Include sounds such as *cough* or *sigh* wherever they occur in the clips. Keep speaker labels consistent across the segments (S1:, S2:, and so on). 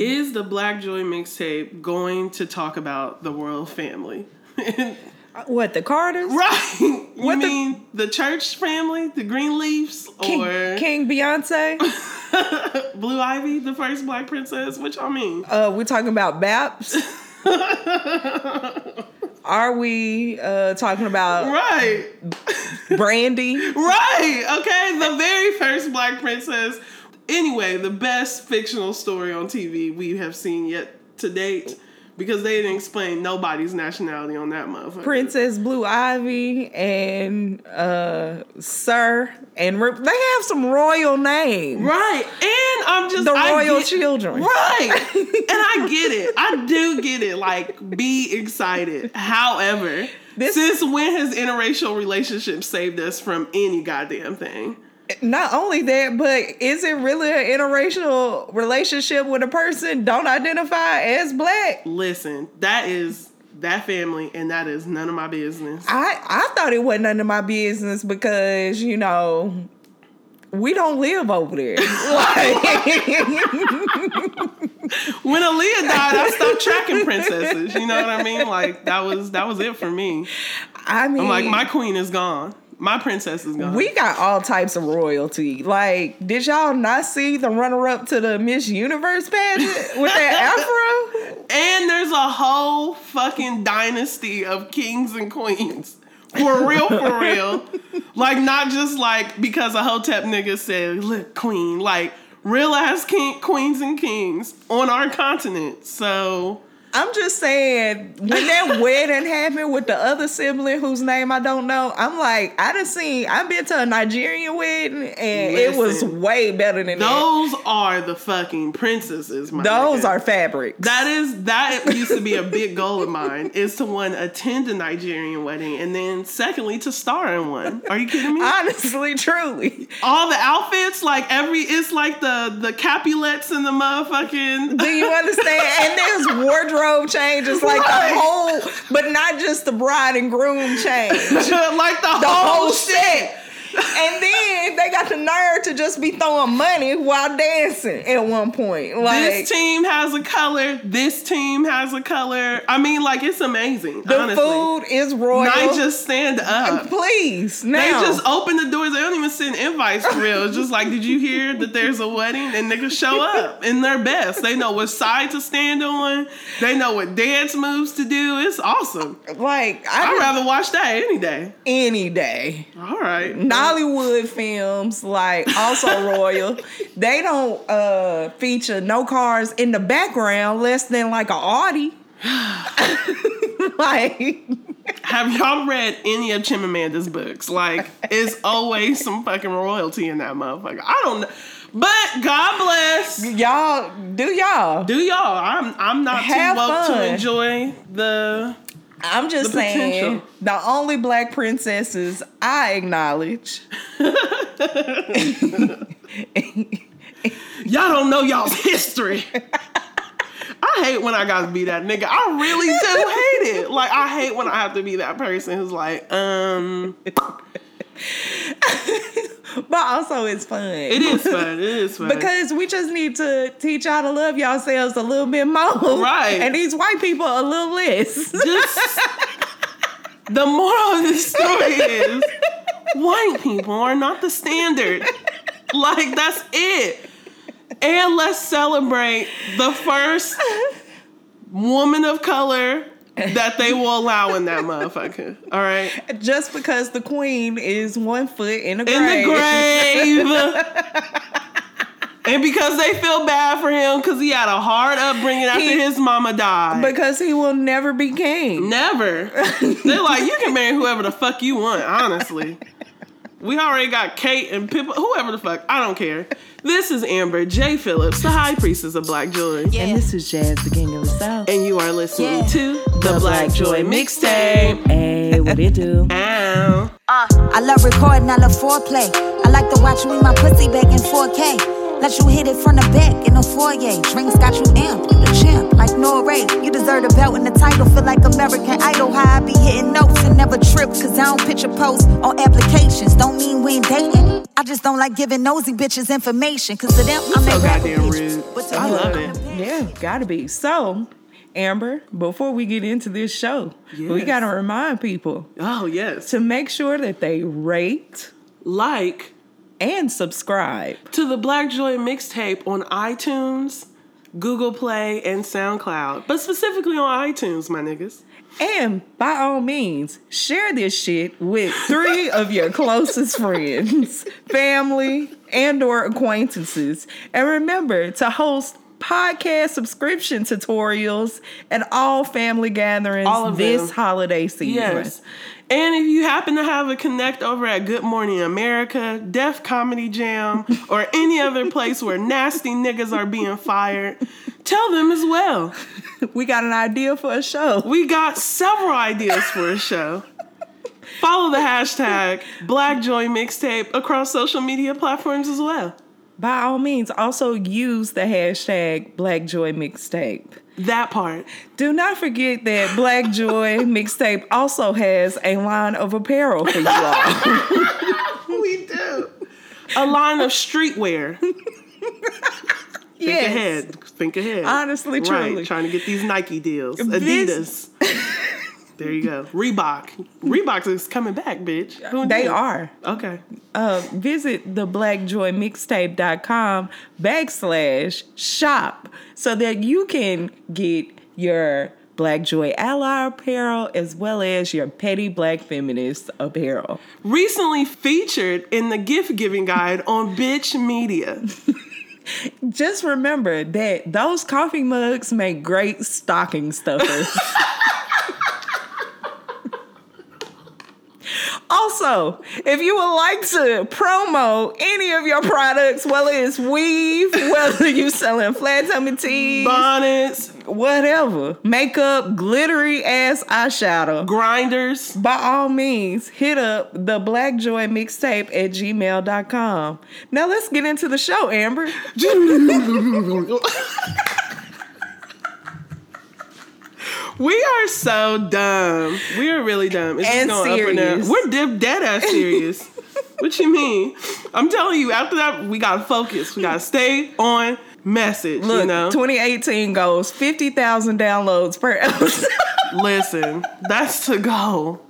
S1: Is the Black Joy mixtape going to talk about the royal family? *laughs*
S2: What the Carters?
S1: right. *laughs* You
S2: What the-
S1: mean the, church family, the Greenleafs,
S2: King,
S1: or
S2: King Beyonce? *laughs*
S1: Blue Ivy, the first black princess? Which I mean,
S2: Uh, we're talking about Baps. Are we uh, talking about
S1: right.
S2: Brandy?
S1: Right. Okay. The very first black princess. Anyway, the best fictional story on TV we have seen yet to date because they didn't explain nobody's nationality on that motherfucker.
S2: Princess Blue Ivy and uh, Sir and Rip. They have some royal names.
S1: Right. And I'm just
S2: The royal
S1: get-
S2: children.
S1: Right. *laughs* and I get it. I do get it. Like, be excited. However,
S2: This-
S1: since when has interracial relationships saved us from any goddamn thing?
S2: Not only that, but is it really an interracial relationship with a person don't identify as black?
S1: Listen, that is that family, and that is none of my business.
S2: I I thought it wasn't none of my business because you know we don't live over there. *laughs* *laughs*
S1: When Aaliyah died, I stopped tracking princesses. You know what I mean? Like that was that was it for me.
S2: I mean,
S1: I'm like, my queen is gone. My princess is gone.
S2: we got all types of royalty. Like, did y'all not see the runner up to the Miss Universe pageant with that *laughs* afro?
S1: and there's a whole fucking dynasty of kings and queens. For real, for real. *laughs* like not just like because a hotep nigga said, look, queen. Like real ass king, queens and kings on our continent. So
S2: I'm just saying, when that *laughs* wedding happened with the other sibling whose name I don't know, I'm like, I done seen, I've been to a Nigerian wedding and it was way better than that.
S1: those are the fucking princesses, my
S2: Those
S1: nigga.
S2: are fabrics.
S1: That is that used to be a big goal of mine is to one attend a Nigerian wedding and then secondly to star in one. Are you kidding me?
S2: Honestly, truly.
S1: All the outfits, like every it's like the the Capulets and the motherfucking
S2: Do you *laughs* understand? And there's wardrobe changes, like
S1: Right.
S2: the whole, but not just the bride and groom change. *laughs*
S1: like the,
S2: The
S1: whole,
S2: whole
S1: shit.
S2: And then they got the nerve to just be throwing money while dancing at one point. Like
S1: This team has a color. This team has a color. I mean, like it's amazing.
S2: the
S1: honestly,
S2: food is royal.
S1: Not just stand up.
S2: Please, Now.
S1: They just open the doors. They don't even send invites for real. It's just like, did you hear that there's a wedding? And niggas show up *laughs* in their best. They know what side to stand on. They know what dance moves to do. It's awesome.
S2: like I
S1: I'd
S2: would
S1: rather watch that any day.
S2: any day.
S1: All right.
S2: Nollywood films, like also *laughs* royal, they don't uh feature no cars in the background less than like a Audi. *sighs* *laughs* like
S1: Have y'all read any of Chimamanda's books? Like, it's always some fucking royalty in that motherfucker. I don't know. But God bless.
S2: y'all do y'all.
S1: Do y'all? I'm I'm not
S2: Have
S1: too woke
S2: fun.
S1: to enjoy the
S2: I'm just
S1: The
S2: saying
S1: potential.
S2: the only black princesses I acknowledge. *laughs*
S1: Y'all don't know y'all's history. I hate when I gotta be that nigga. I really do hate it. Like I hate when I have to be that person who's like, um, *laughs*
S2: But also it's fun.
S1: it is fun. It is *laughs* fun.
S2: Because we just need to teach y'all to love y'all yourselves a little bit more.
S1: Right.
S2: And these white people a little less.
S1: just *laughs* the moral of this story is white people are not the standard. Like that's it. And let's celebrate the first woman of color that they will allow in that motherfucker. All right.
S2: just because the queen is one foot in the grave.
S1: In the grave. *laughs* and because they feel bad for him because he had a hard upbringing after
S2: He-
S1: his mama died.
S2: Because he will never be king.
S1: Never. *laughs* They're like, you can marry whoever the fuck you want, honestly. We already got Kate and Pippa, whoever the fuck. I don't care. This is Amber J. Phillips, the high priestess of Black Joy.
S2: And this is Jazz, the king of the south.
S1: And you are listening
S3: Yeah.
S1: to the, Black Joy Mixtape.
S2: Hey, what it do? *laughs*
S1: Ow.
S3: Uh, I love recording, I love foreplay. I like to watch you eat my pussy back in 4K. Let you hit it from the back in the foyer. Drinks got you amped, you the champ, like Noah great. You deserve a belt and the title. Feel like American Idol. How I be hitting notes and never trip. Cause I don't picture posts on applications. Don't mean we ain't dating. I just don't like giving nosy bitches information. Cause to them, I'm
S1: So
S3: that rapper
S1: goddamn rude.
S3: But to
S1: I
S3: you,
S1: love
S3: I'm
S1: it.
S2: Yeah, gotta be. So, Amber, before we get into this show, we gotta remind people
S1: Oh yes.
S2: to make sure that they rate
S1: Like
S2: and subscribe.
S1: to the Black Joy mixtape on iTunes, Google Play, and SoundCloud, but specifically on iTunes, my niggas.
S2: And by all means, share this shit with three of your closest friends, *laughs* family, and or acquaintances. And remember to host podcast subscription tutorials at all family gatherings
S1: All
S2: this
S1: them.
S2: holiday season.
S1: Yes. And if you happen to have a connect over at Good Morning America, Def Comedy Jam, or any other place where nasty niggas are being fired, tell them as well. *laughs*
S2: We got an idea for a show.
S1: We got several ideas for a show. Follow the hashtag Black Joy Mixtape across social media platforms as well.
S2: By all means, also use the hashtag Black Joy Mixtape.
S1: That part.
S2: Do not forget that Black Joy Mixtape *laughs* also has a line of apparel for you all. *laughs*
S1: We do. A line of streetwear. Think
S2: Yes.
S1: ahead. Think ahead.
S2: Honestly, truly.
S1: Right. Trying to get these Nike deals. Adidas. *laughs* there you go. Reebok. Reebok is coming back, bitch. Who
S2: They
S1: knew?
S2: are.
S1: Okay.
S2: Uh, visit the blackjoymixtape.com backslash shop so that you can get your Black Joy Ally apparel as well as your petty black feminist apparel.
S1: Recently featured in the gift giving guide on Bitch Media. *laughs* *laughs*
S2: Just remember that those coffee mugs make great stocking stuffers. *laughs* also, if you would like to promo any of your products, whether it's weave, *laughs* whether you selling flat tummy tees,
S1: Bonnets,
S2: whatever, makeup, glittery ass eyeshadow,
S1: grinders.
S2: by all means, hit up the Black Joy mixtape at gmail.com. Now let's get into the show, Amber. *laughs* *laughs*
S1: We are so dumb. We are really dumb. It's
S2: And
S1: just going up and
S2: serious.
S1: down. We're dead, dead ass serious. *laughs* what you mean? I'm telling you, after that, we gotta focus. We gotta stay on message.
S2: Look,
S1: you know,
S2: 2018 goes 50,000 downloads per episode. *laughs*
S1: listen, that's to go.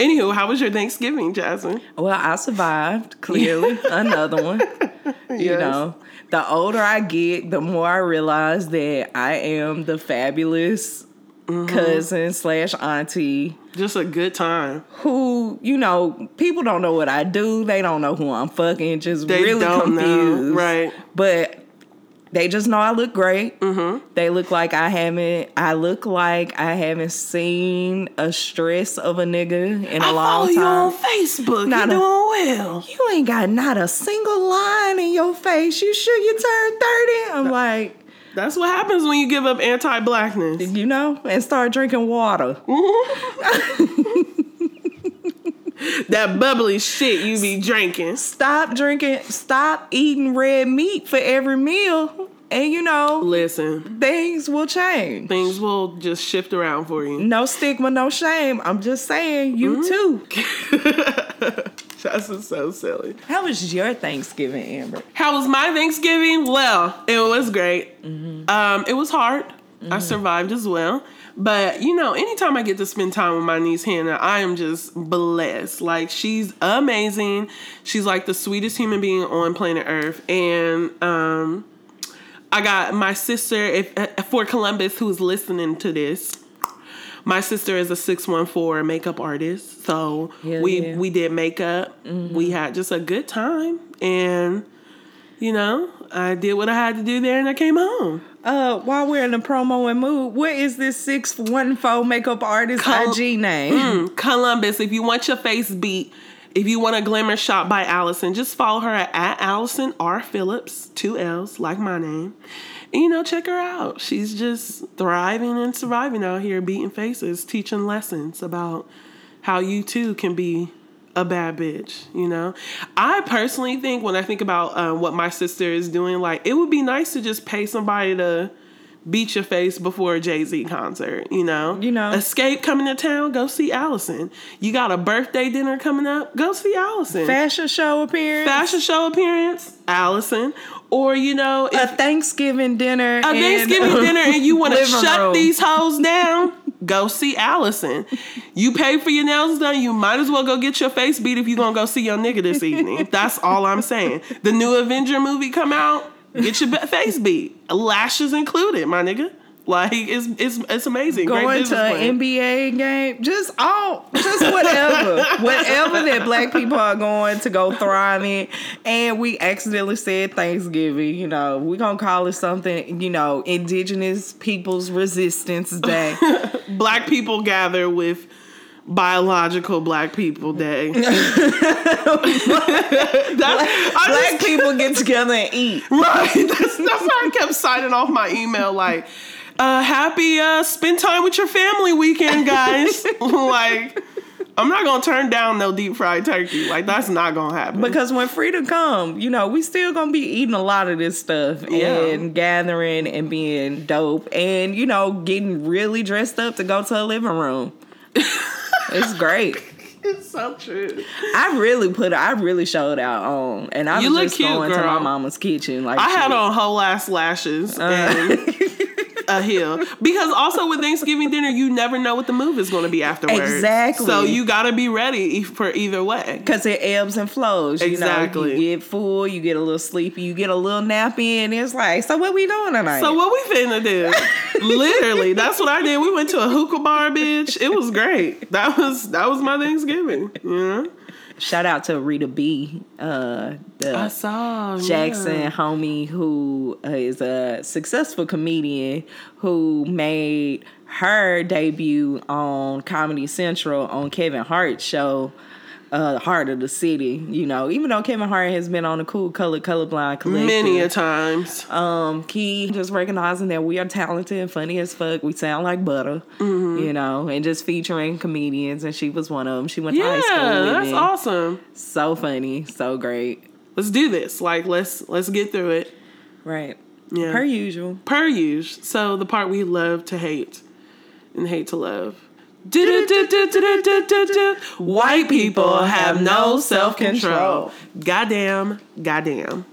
S1: Anywho, how was your Thanksgiving, Jasmine?
S2: well, I survived, clearly. *laughs* Another one. You
S1: Yes.
S2: know, the older I get, the more I realize that I am the fabulous
S1: Mm-hmm.
S2: cousin slash auntie
S1: Just a good time.
S2: who, you know, people don't know what I do. They don't know who I'm fucking. Just
S1: They
S2: really
S1: don't know,
S2: confused.
S1: right.
S2: But they just know I look great. Mm-hmm. They look like I haven't. I look like I haven't seen a stress of a nigga in a
S1: I
S2: long
S1: follow you on. Facebook.
S2: Not
S1: You're doing well.
S2: You ain't got not a single line in your face. You sure you turned thirty? I'm like,
S1: That's what happens when you give up anti-blackness.
S2: you know, and start drinking water. *laughs*
S1: That bubbly shit you be drinking.
S2: Stop drinking. Stop eating red meat for every meal, and you know
S1: Listen,
S2: things will change.
S1: things will just shift around for you.
S2: No stigma, no shame. I'm just saying, you
S1: Mm-hmm.
S2: too. *laughs* *laughs*
S1: That's just so silly.
S2: How was your Thanksgiving, Amber?
S1: How was my Thanksgiving? Well, it was great. Um, it was hard. I survived as well. But you know, anytime I get to spend time with my niece Hannah, I am just blessed. Like she's amazing. She's like the sweetest human being on planet Earth. And um, I got my sister. If uh, for Columbus, who's listening to this, my sister is a six one four makeup artist. So
S2: Hell
S1: we
S2: yeah.
S1: we did makeup. We had just a good time, and you know, I did what I had to do there, and I came home.
S2: Uh, while we're in the promo and mood, what is this six one four makeup artist
S1: Col-
S2: IG name?
S1: Mm, Columbus, if you want your face beat, if you want a glamour shot by Allison, just follow her at, at Allison R. Phillips, two L's, like my name. And, you know, check her out. She's just thriving and surviving out here, beating faces, teaching lessons about how you too can be a bad bitch, you know? I personally think when I think about uh, what my sister is doing, like, it would be nice to just pay somebody to beat your face before a Jay Z concert. You know,
S2: You know.
S1: Escape coming to town, go see Allison. You got a birthday dinner coming up, go see Allison.
S2: Fashion show appearance.
S1: Fashion show appearance, Allison. Or you know,
S2: A Thanksgiving dinner.
S1: a Thanksgiving *laughs* dinner and you want to shut
S2: room.
S1: these hoes down, go see Allison. You pay for your nails done, you might as well go get your face beat if you're gonna go see your nigga this evening. That's all I'm saying. The new Avenger movie come out, get your face beat. Lashes included, my nigga. Like it's it's it's amazing.
S2: Going to
S1: plan.
S2: an NBA game, just all, just whatever, *laughs* whatever that black people are going to go thrive in. And we accidentally said Thanksgiving. You know, we gonna call it something. You know, Indigenous Peoples Resistance Day. *laughs*
S1: black people gather with biological black people day. *laughs* *laughs* I just
S2: black people get together and eat.
S1: Right. *laughs* That's, that's why I kept signing off my email like, uh, happy uh, spend time with your family weekend, guys. like, I'm not gonna turn down no deep fried turkey. Like, that's not gonna happen.
S2: Because when freedom come, you know, we still gonna be eating a lot of this stuff
S1: Yeah.
S2: and gathering and being dope and you know getting really dressed up to go to a living room. It's great. *laughs*
S1: it's so true.
S2: I really put. I really showed out on, and I
S1: You
S2: was
S1: look
S2: just
S1: cute,
S2: going to my mama's kitchen. Like
S1: I had on whole ass lashes
S2: Uh.
S1: and *laughs* a hill because also with Thanksgiving dinner, you never know what the move is going to be afterwards.
S2: Exactly.
S1: So you got to be ready for either way.
S2: Because it ebbs and flows. You
S1: Exactly.
S2: Know, you get full, you get a little sleepy, you get a little nappy, and it's like, so what we doing tonight?
S1: So what we finna do? *laughs* Literally, that's what I did. We went to a hookah bar, bitch. It was great. That was that was my Thanksgiving. You know.
S2: Shout out to Rita B, uh, the
S1: saw
S2: Jackson homie who uh, a successful comedian who made her debut on Comedy Central on Kevin Hart's show, uh, Hart of the City. You know, even though Kevin Hart has been on the Cool Color Colorblind Collective,
S1: many a times.
S2: um, key just recognizing that we are talented and funny as fuck. We sound like butter,
S1: Mm-hmm.
S2: you know, and just featuring comedians. And she was one of them. She went to high school
S1: Yeah, that's
S2: me.
S1: awesome.
S2: So funny, so great.
S1: Let's do this. Like let's let's get through it.
S2: Right.
S1: Yeah.
S2: Per usual.
S1: Per usual. So the part we love to hate and hate to love. White people have no self control. Goddamn, goddamn.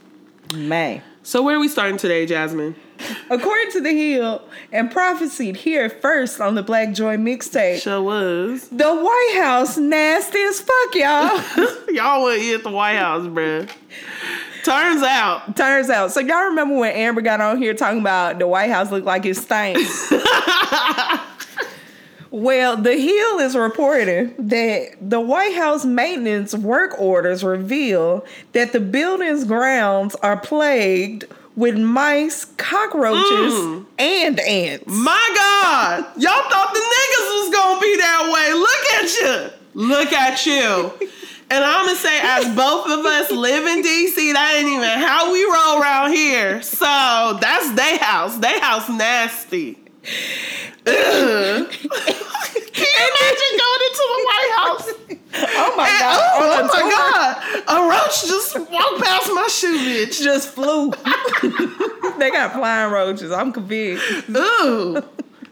S2: May.
S1: So where are we starting today, Jasmine?
S2: According to the Hill and prophesied here first on the Black Joy mixtape,
S1: Show was.
S2: the White House nasty as fuck, y'all. *laughs*
S1: Y'all eat at the White House, bruh. Turns out,
S2: Turns out. So y'all remember when Amber got on here talking about the White House looked like it stank? *laughs* well, the Hill is reporting that the White House maintenance work orders reveal that the building's grounds are plagued with mice, cockroaches,
S1: Mm.
S2: and ants.
S1: my God, y'all thought the niggas was gonna be that way. Look at you. Look at you. And I'm gonna say, as both of us live in DC, that ain't even how we roll around here. So that's they house. They house nasty. Can you imagine going into the White House?
S2: Oh my
S1: And-
S2: god!
S1: oh, oh my
S2: tour.
S1: God. A roach just walked past my shoe, bitch.
S2: Just flew. *laughs* they got flying roaches. I'm convinced.
S1: Ooh.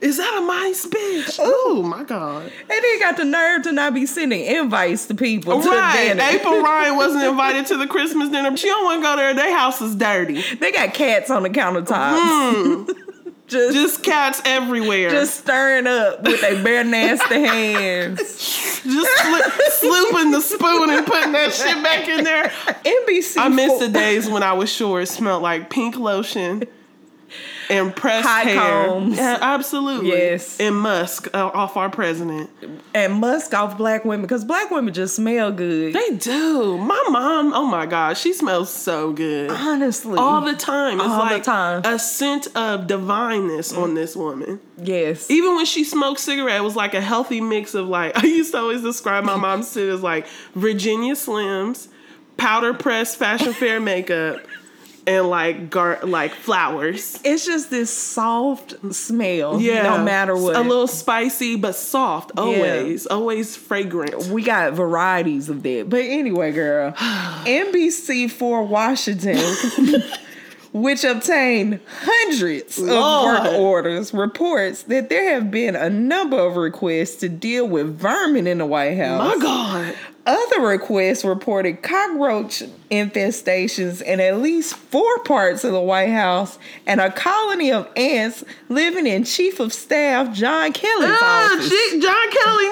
S1: Is that a mice, bitch? Oh my God.
S2: And they got the nerve to not be sending invites to people to
S1: Right.
S2: dinner.
S1: April *laughs* Ryan wasn't invited to the Christmas dinner. She don't want to go there. Their house is dirty.
S2: They got cats on the countertops.
S1: Hmm. *laughs*
S2: just, just
S1: cats everywhere.
S2: Just stirring up with their bare nasty hands.
S1: just sli- slooping the spoon and putting that shit back in there.
S2: NBC.
S1: I miss the days when I was sure it smelled like pink lotion and pressed
S2: High
S1: hair.
S2: combs.
S1: Yeah, absolutely.
S2: Yes.
S1: And musk uh, off our president.
S2: and musk off black women because black women just smell good.
S1: They do. My mom, oh my God, she smells so good.
S2: Honestly,
S1: All the time. It's
S2: All the
S1: like
S2: time.
S1: a scent of divineness on this woman.
S2: yes.
S1: Even when she smoked cigarette, it was like a healthy mix of like *laughs* I used to always describe my mom's shit as like Virginia Slims, powder press, fashion fair makeup, and like gar- like flowers.
S2: It's just this soft smell.
S1: Yeah,
S2: No matter what.
S1: A little spicy but soft. Always, always fragrant.
S2: we got varieties of that. But anyway, girl, *sighs* NBC for Washington *laughs* which obtained hundreds of
S1: Lord.
S2: work orders, reports that there have been a number of requests to deal with vermin in the White House.
S1: My God.
S2: Other requests reported cockroach infestations in at least four parts of the White House and a colony of ants living in Chief of Staff John Kelly's
S1: Ah,
S2: office.
S1: G- John Kelly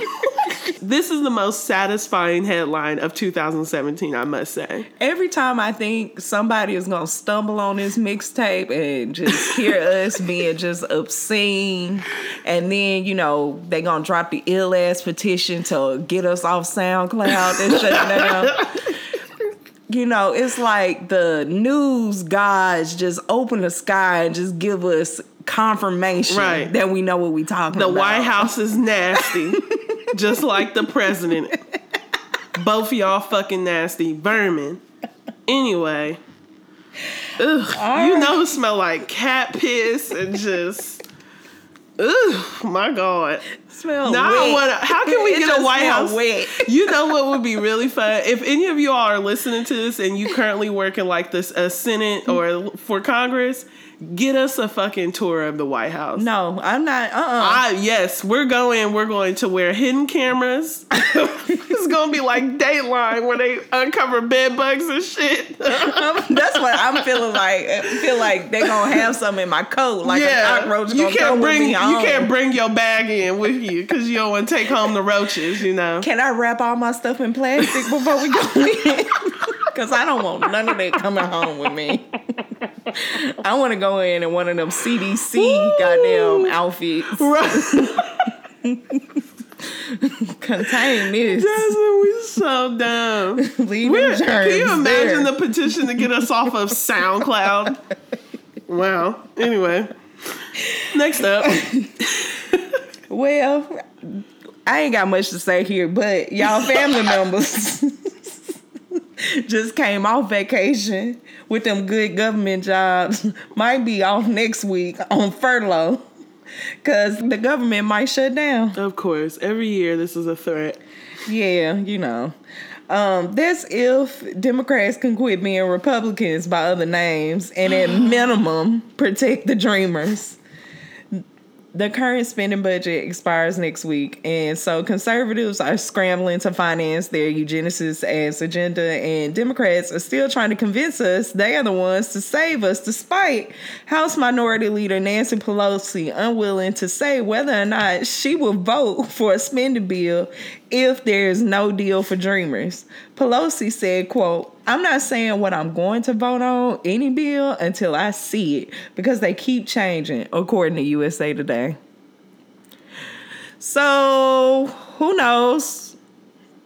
S1: nasty. *laughs* this is the most satisfying headline of 2017, I must say.
S2: Every time I think somebody is gonna stumble on this mixtape and just hear *laughs* us being just obscene, and then you know they're gonna drop the ill ass petition to get us off SoundCloud and shut down. *laughs* You know, it's like the news gods just open the sky and just give us confirmation
S1: Right.
S2: that we know what we talking
S1: The
S2: about.
S1: The White House is nasty, *laughs* just like the president. Both of y'all fucking nasty vermin. Anyway, ugh, you know, smell like cat piss and just, ugh, my god.
S2: smell
S1: Now I wanna- how can we *laughs*
S2: It
S1: get a White House?
S2: Wet. *laughs*
S1: You know what would be really fun? If any of you all are listening to this and you currently work in like this a Senate or for Congress, get us a fucking tour of the White House.
S2: No, I'm not. Uh. uh
S1: Ah, yes, we're going. We're going to wear hidden cameras. *laughs* it's gonna be like Dateline where they uncover bed bugs and shit. *laughs*
S2: That's what I'm feeling like. I feel like they gonna have some in my coat, like a cockroach.
S1: you can't bring you can't bring your bag in with you because you don't want to take home the roaches. You know.
S2: Can I wrap all my stuff in plastic before we go in? *laughs* Because I don't want none of that coming home with me. I want to go in in one of them CDC goddamn outfits.
S1: Right. *laughs*
S2: Contain this.
S1: Jasmine, we so dumb.
S2: Leave
S1: We're- Can you imagine
S2: there.
S1: the petition to get us off of SoundCloud? *laughs* Wow. Anyway, next up.
S2: Well, I ain't got much to say here, but y'all family members *laughs* *laughs* just came off vacation with them good government jobs. *laughs* Might be off next week on furlough because the government might shut down.
S1: Of course, every year this is a threat.
S2: Yeah, you know. Um, that's if Democrats can quit being Republicans by other names and at *gasps* minimum protect the dreamers. The current spending budget expires next week, and so conservatives are scrambling to finance their eugenicist ass agenda, and Democrats are still trying to convince us they are the ones to save us, despite House Minority Leader Nancy Pelosi unwilling to say whether or not she will vote *laughs* for a spending bill if there is no deal for dreamers. Pelosi said, quote, I'm not saying what I'm going to vote on any bill until I see it because they keep changing, according to USA Today. So who knows?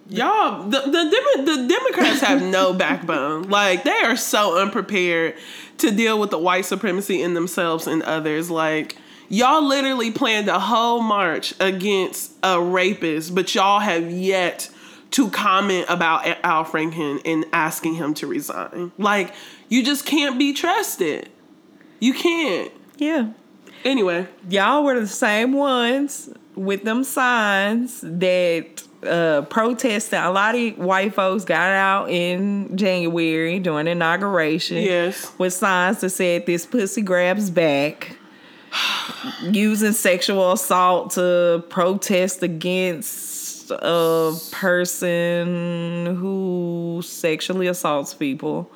S1: Y'all, the, the the Democrats have *laughs* no backbone. Like they are so unprepared to deal with the white supremacy in themselves and others. Like y'all literally planned a whole march against a rapist, but y'all have yet to comment about Al Franken and asking him to resign. Like you just can't be trusted. You can't.
S2: Yeah.
S1: Anyway,
S2: Y'all were the same ones with them signs that uh protesting. A lot of white folks got out in January during inauguration.
S1: Yes.
S2: With signs that said this pussy grabs back. Using sexual assault to protest against a person who sexually assaults people,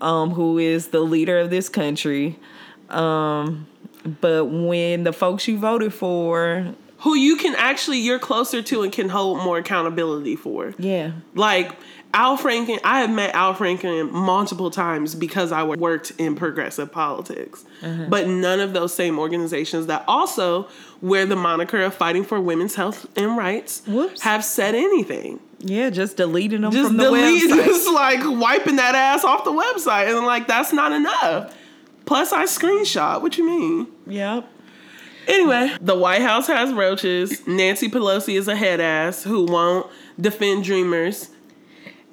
S2: um, who is the leader of this country. Um, but when the folks you voted for,
S1: who you can actually you're closer to and can hold more accountability for.
S2: yeah,
S1: Like Al Franken, I have met Al Franken multiple times because I worked in progressive politics. Uh-huh. But none of those same organizations that also wear the moniker of fighting for women's health and rights
S2: Whoops.
S1: have said anything.
S2: yeah, just deleting them
S1: Just
S2: from the
S1: delete,
S2: website. *laughs*
S1: just like wiping that ass off the website. And like, that's not enough. Plus, I screenshot. What you mean?
S2: Yep.
S1: Anyway, the White House has roaches. Nancy Pelosi is a head ass who won't defend dreamers.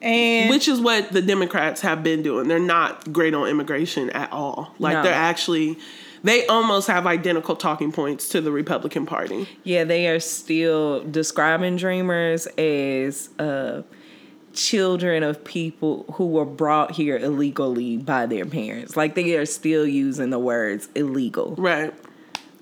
S2: And
S1: Which is what the Democrats have been doing. They're not great on immigration at all. Like
S2: No.
S1: they're actually they almost have identical talking points to the Republican Party.
S2: yeah, they are still describing dreamers as uh children of people who were brought here illegally by their parents. Like they are still using the words illegal.
S1: Right.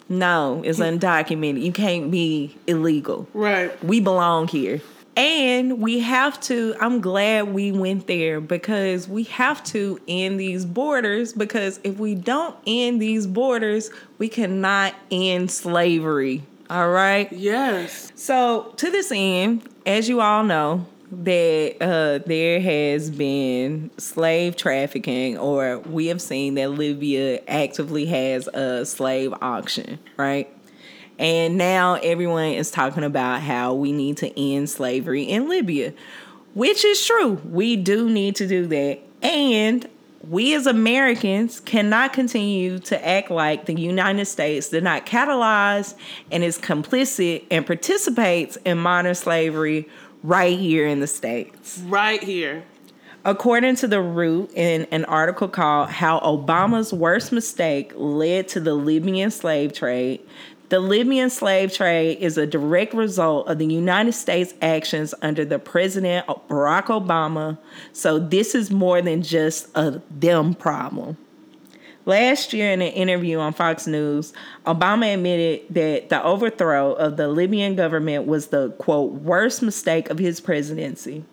S2: No, it's undocumented. You can't be illegal.
S1: Right.
S2: We belong here. And we have to, I'm glad we went there because we have to end these borders. Because if we don't end these borders, we cannot end slavery. All right.
S1: Yes.
S2: So, to this end, as you all know, that uh, there has been slave trafficking, or we have seen that Libya actively has a slave auction, right? And now everyone is talking about how we need to end slavery in Libya, which is true. We do need to do that. And we as Americans cannot continue to act like the United States did not catalyze and is complicit and participates in modern slavery right here in the States.
S1: Right here.
S2: According to The Root, in an article called How Obama's Worst Mistake Led to the Libyan Slave Trade, the Libyan slave trade is a direct result of the United States' actions under the President Barack Obama, so this is more than just a them problem. Last year, in an interview on Fox News, Obama admitted that the overthrow of the Libyan government was the quote worst mistake of his presidency.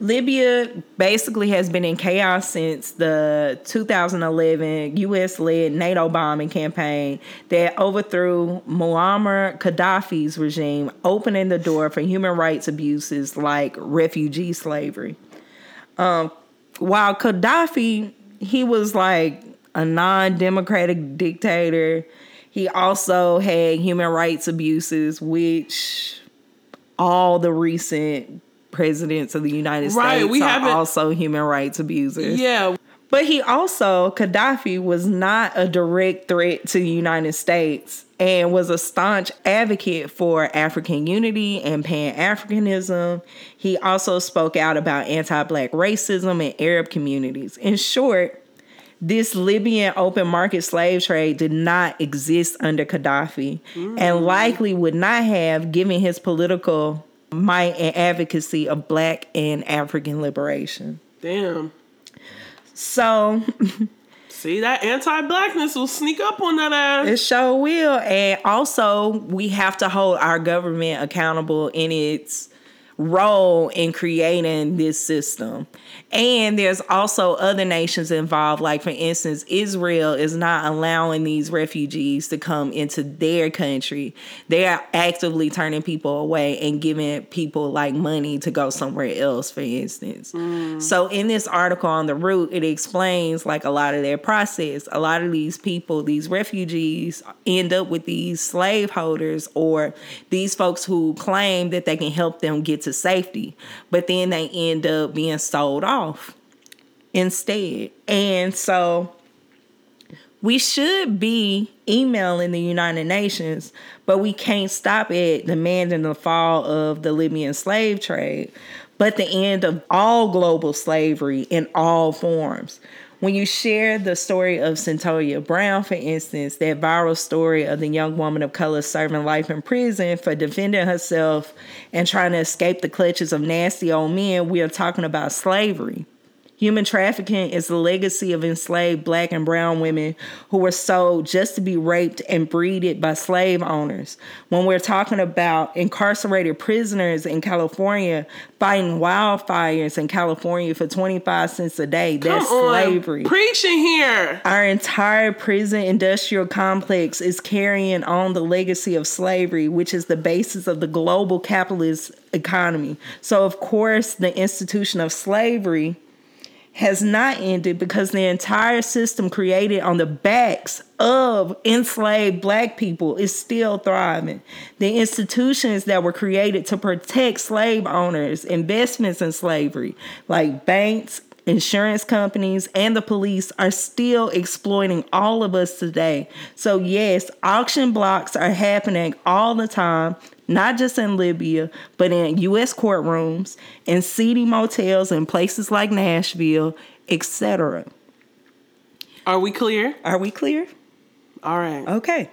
S2: Libya basically has been in chaos since the 2011 US led NATO bombing campaign that overthrew Muammar Gaddafi's regime, opening the door for human rights abuses like refugee slavery. Um, while Gaddafi, he was like a non democratic dictator, he also had human rights abuses, which all the recent presidents of the United
S1: Right,
S2: States
S1: we
S2: are also human rights abusers.
S1: Yeah.
S2: But he also, Gaddafi was not a direct threat to the United States and was a staunch advocate for African unity and Pan Africanism. He also spoke out about anti black racism in Arab communities. In short, this Libyan open market slave trade did not exist under Gaddafi and mm. likely would not have given his political might and advocacy of black and African liberation.
S1: Damn.
S2: So *laughs*
S1: See that anti-blackness will sneak up on that ass.
S2: It sure will. And also, we have to hold our government accountable in its role in creating this system. And there's also other nations involved. Like, for instance, Israel is not allowing these refugees to come into their country. They are actively turning people away and giving people like money to go somewhere else, for instance. Mm. So, in this article on The Root, it explains like a lot of their process. A lot of these people, these refugees, end up with these slaveholders or these folks who claim that they can help them get to safety, but then they end up being sold off instead. And so we should be emailing the United Nations, but we can't stop at demanding the fall of the Libyan slave trade, but the end of all global slavery in all forms. When you share the story of Cyntoia Brown, for instance, that viral story of the young woman of color serving life in prison for defending herself and trying to escape the clutches of nasty old men, we are talking about slavery. Human trafficking is the legacy of enslaved black and brown women who were sold just to be raped and breeded by slave owners. When we're talking about incarcerated prisoners in California fighting wildfires in California for 25 cents a day, that's
S1: on.
S2: slavery.
S1: Preaching here.
S2: Our entire prison industrial complex is carrying on the legacy of slavery, which is the basis of the global capitalist economy. So, of course, the institution of slavery has not ended because the entire system created on the backs of enslaved black people is still thriving. The institutions that were created to protect slave owners, investments in slavery, like banks, insurance companies, and the police, are still exploiting all of us today. So, yes, auction blocks are happening all the time not just in Libya, but in US courtrooms, in seedy motels in places like Nashville, etc.
S1: Are we clear?
S2: Are we clear?
S1: All right.
S2: Okay.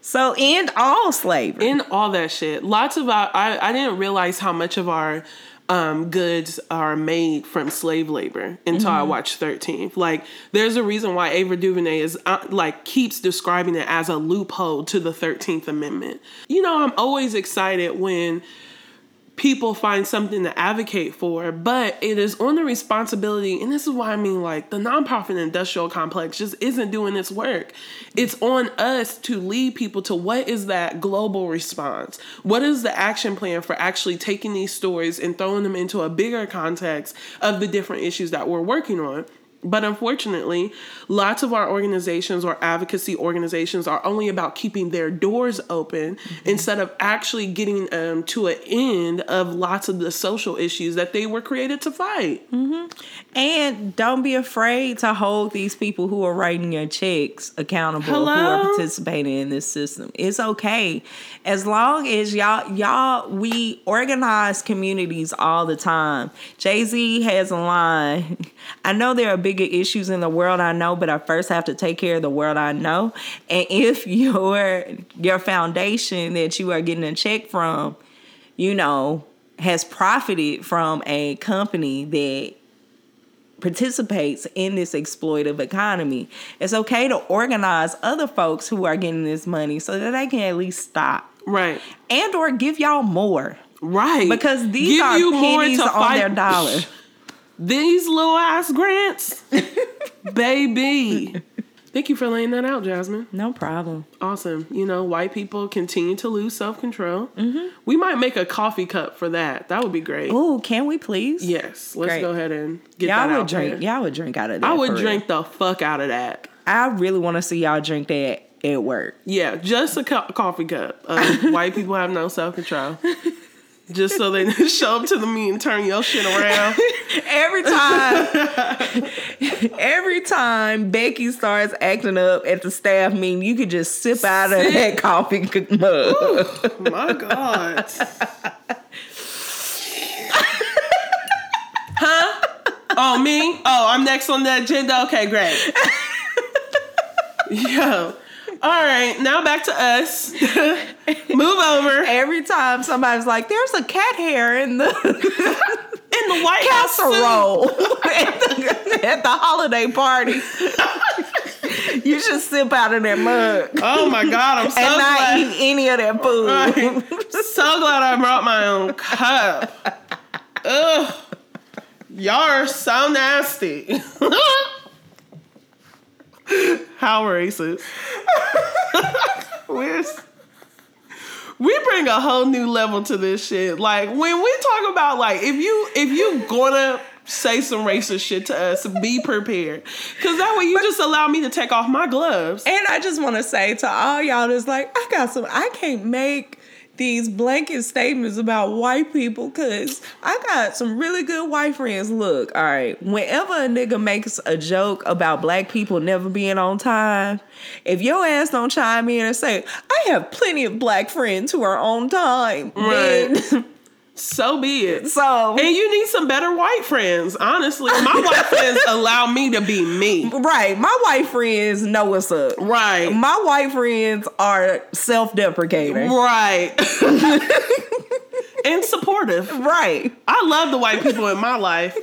S2: So end all slavery.
S1: in all that shit lots of our I, I didn't realize how much of our um, goods are made from slave labor until I watched 13th. Like, there's a reason why Ava DuVernay is uh, like keeps describing it as a loophole to the 13th Amendment. You know, I'm always excited when people find something to advocate for, but it is on the responsibility, and this is why I mean like the nonprofit industrial complex just isn't doing its work. It's on us to lead people to what is that global response? What is the action plan for actually taking these stories and throwing them into a bigger context of the different issues that we're working on? But unfortunately, lots of our organizations or advocacy organizations are only about keeping their doors open instead of actually getting um, to an end of lots of the social issues that they were created to fight.
S2: And don't be afraid to hold these people who are writing your checks accountable who are participating in this system. It's okay. As long as y'all y'all we organize communities all the time. Jay-Z has a line. *laughs* I know there are bigger issues in the world I know, but I first have to take care of the world I know. And if *laughs* your your foundation that you are getting a check from, you know, has profited from a company that participates in this exploitive economy. It's okay to organize other folks who are getting this money so that they can at least stop
S1: Right.
S2: and or give y'all more
S1: Right.
S2: because these
S1: Give
S2: are pennies on
S1: fight-
S2: their dollar. *laughs*
S1: These little ass grants, *laughs* baby. Thank you for laying that out, Jasmine.
S2: No problem.
S1: Awesome. You know, white people continue to lose self control. Mm-hmm. We might make a coffee cup for that. That would be great.
S2: Oh, can we please?
S1: Yes, let's
S2: Great.
S1: go ahead and get
S2: y'all
S1: that
S2: would
S1: out
S2: drink.
S1: there.
S2: Y'all would drink out of that.
S1: I would
S2: for real.
S1: drink the fuck out of that.
S2: I really want to see y'all drink that at work.
S1: Yeah, just a coffee cup. Uh, *laughs* white people have no self control. *laughs* Just so they *laughs* show up to the meeting, turn your shit around. *laughs*
S2: Every time, *laughs* every time Becky starts acting up at the staff meeting, you could just sip out of that coffee mug.
S1: My God. huh? Oh, me? Oh, I'm next on the agenda? Okay, great. Yo. All right, now back to us. *laughs* Move over.
S2: Every time somebody's like, "There's a cat hair in the *laughs*
S1: In the White
S2: casserole *laughs* at, the, at the holiday party," you should sip out of that mug
S1: Oh my God, I'm so
S2: and not
S1: glad.
S2: eat any of that food.
S1: Right. so glad I brought my own cup. Ugh. Y'all are so nasty. How racist. We're, we bring a whole new level to this shit. Like when we talk about like if you if you gonna say some racist shit to us, be prepared. Cause that way you just allow me to take off my gloves.
S2: And I just want to say to all y'all that's like, I got some, I can't make these blanket statements about white people because I got some really good white friends. Look, all right, whenever a nigga makes a joke about black people never being on time, if your ass don't chime in and say, I have plenty of black friends who are on time, then *laughs*
S1: So be it.
S2: so.
S1: And you need some better white friends. Honestly, my white *laughs* friends allow me to be me.
S2: Right, my white friends know what's up.
S1: Right.
S2: My white friends are self-deprecating.
S1: Right. *laughs* and supportive.
S2: Right.
S1: I love the white people in my life.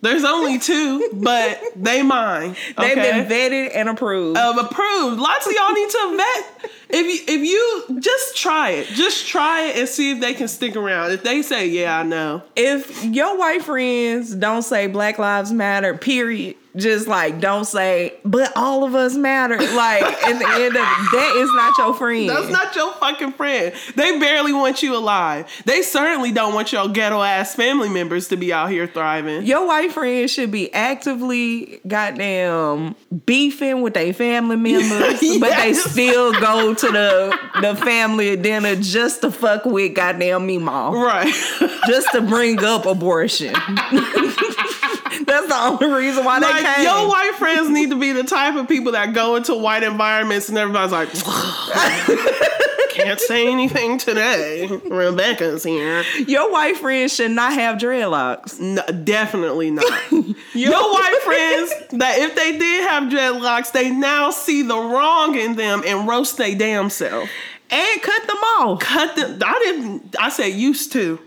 S1: There's only two, but they mine.
S2: They've been vetted and approved.
S1: um, approved. Lots of y'all need to vet. If you if you just try it, just try it and see if they can stick around. If they say, "Yeah, I know,"
S2: if your white friends don't say Black Lives Matter, period, just like don't say, but all of us matter. Like at the end of that is not your friend.
S1: that's not your fucking friend. They barely want you alive. They certainly don't want your ghetto ass family members to be out here thriving.
S2: your white friends should be actively goddamn beefing with their family members, but they *laughs* still go to the the family dinner just to fuck with goddamn Meemaw.
S1: Right.
S2: Just to bring up abortion. *laughs* That's the only reason why they
S1: like
S2: came.
S1: your white friends need to be the type of people that go into white environments and everybody's like, *laughs* can't say anything today. Rebecca's here.
S2: Your white friends should not have dreadlocks.
S1: No, definitely not. *laughs* Your white friends that if they did have dreadlocks, they now see the wrong in them and roast their damn self.
S2: And cut them off.
S1: Cut them. I didn't. I said used to.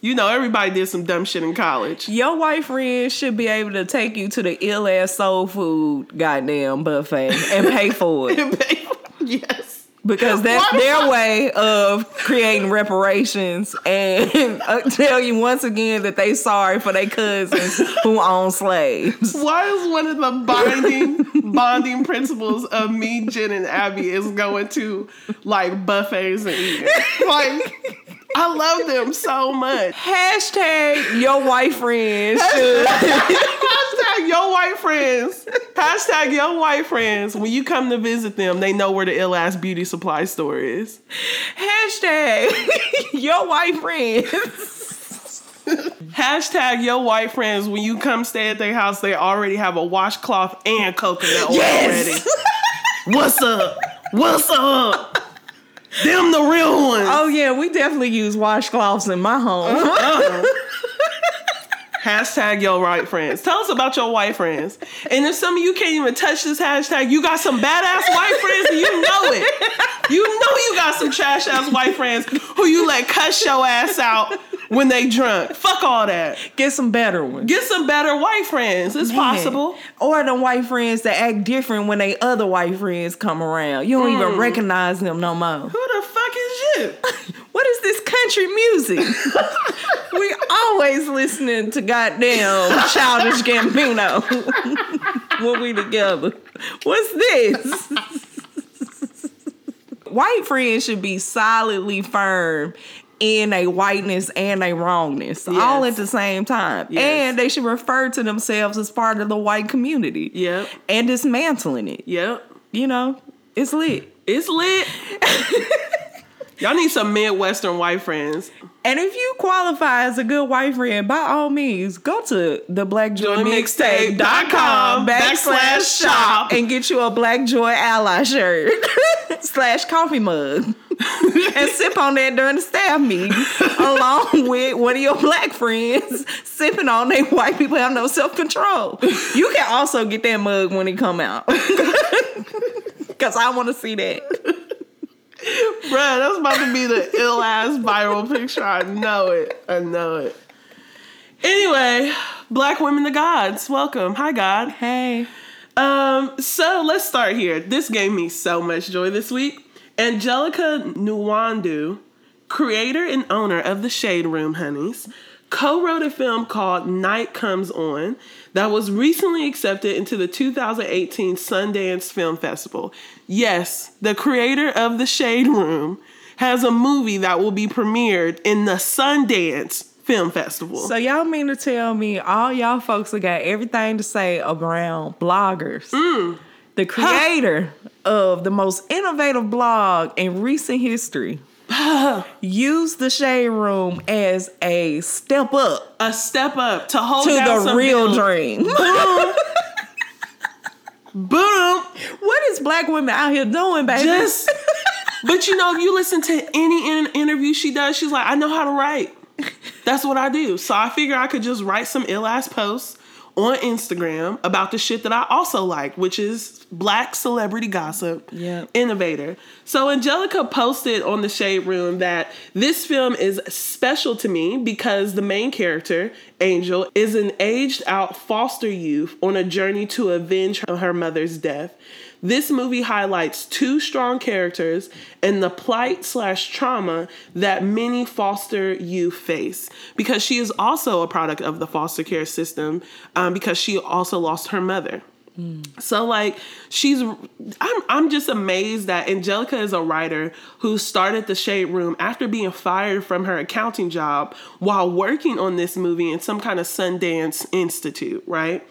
S1: You know, everybody did some dumb shit in college.
S2: Your white friend should be able to take you to the ill ass soul food goddamn buffet and pay for it. *laughs*
S1: yes.
S2: Because that's their way of creating reparations and *laughs* uh, tell you once again that they sorry for their cousins who own slaves.
S1: Why is one of the binding bonding principles of me, Jen, and Abby is going to like buffets and eating? Like, I love them so much.
S2: Hashtag your white friend should
S1: Hashtag your white friends. Hashtag your white friends. When you come to visit them, they know where the ill ass beauty supply store is.
S2: hashtag your white friend.
S1: Hashtag your white friends. When you come stay at their house, they already have a washcloth and coconut oil
S2: Yes.
S1: ready. What's up? What's up? Them the real ones.
S2: Oh yeah, we definitely use washcloths in my home.
S1: Uh-uh. *laughs* *laughs* Hashtag your white friends. Tell us about your white friends. And if some of you can't even touch this hashtag, you got some badass white friends and you know it. You know you got some trash ass white friends who you let cuss your ass out when they drunk. Fuck all that.
S2: Get some better ones.
S1: Get some better white friends. It's possible.
S2: Or the white friends that act different when they other white friends come around. You don't
S1: Mm.
S2: even recognize them no more.
S1: Who the fuck is you? *laughs*
S2: What is this country music? *laughs* we always listening to goddamn childish Gambino *laughs* when we together. What's this? White friends should be solidly firm in a whiteness and a wrongness all at the same time.
S1: Yes.
S2: And they should refer to themselves as part of the white community.
S1: Yep.
S2: And dismantling it.
S1: Yep.
S2: You know, it's lit.
S1: It's lit. *laughs* Y'all need some Midwestern white friends.
S2: And if you qualify as a good white friend, by all means, go to the blackjoymixtape.com backslash shop and get you a Black Joy Ally shirt *laughs* slash coffee mug. And sip on that during the staff meeting, *laughs* along with one of your black friends sipping on they white people have no self control. You can also get that mug when it come out, *laughs* because I want to see that.
S1: Bruh, that's about to be the ill ass viral picture. I know it. I know it. Anyway, Black Women the Gods. Welcome. Hi, God.
S2: Hey,
S1: Um, so let's start here. This gave me so much joy this week. Angelica Nwandu, creator and owner of the Shade Room Honeys, co-wrote a film called Night Comes On that was recently accepted into the 2018 Sundance Film Festival. Yes, the creator of the Shade Room has a movie that will be premiered in the Sundance Film Festival.
S2: So y'all mean to tell me all y'all folks that got everything to say around bloggers? Mm. The creator of the most innovative blog in recent history used the shade room as a step up
S1: a step up to hold
S2: to the
S1: some
S2: real
S1: bills.
S2: dream.
S1: Boom. *laughs* Boom.
S2: what is black women out here doing, baby?
S1: Just, *laughs* but you know, if you listen to any in- interview she does, she's like, I know how to write. That's what I do. So I figure I could just write some ill ass posts on Instagram about the shit that I also like, which is black celebrity gossip,
S2: Yep.
S1: innovator. So Angelica posted on the Shade Room that this film is special to me because the main character, Angel, is an aged out foster youth on a journey to avenge her mother's death. This movie highlights two strong characters and the plight slash trauma that many foster youth face because she is also a product of the foster care system um, because she also lost her mother. So like she's I'm I'm just amazed that Angelica is a writer who started the Shade Room after being fired from her accounting job while working on this movie in some kind of Sundance Institute, right?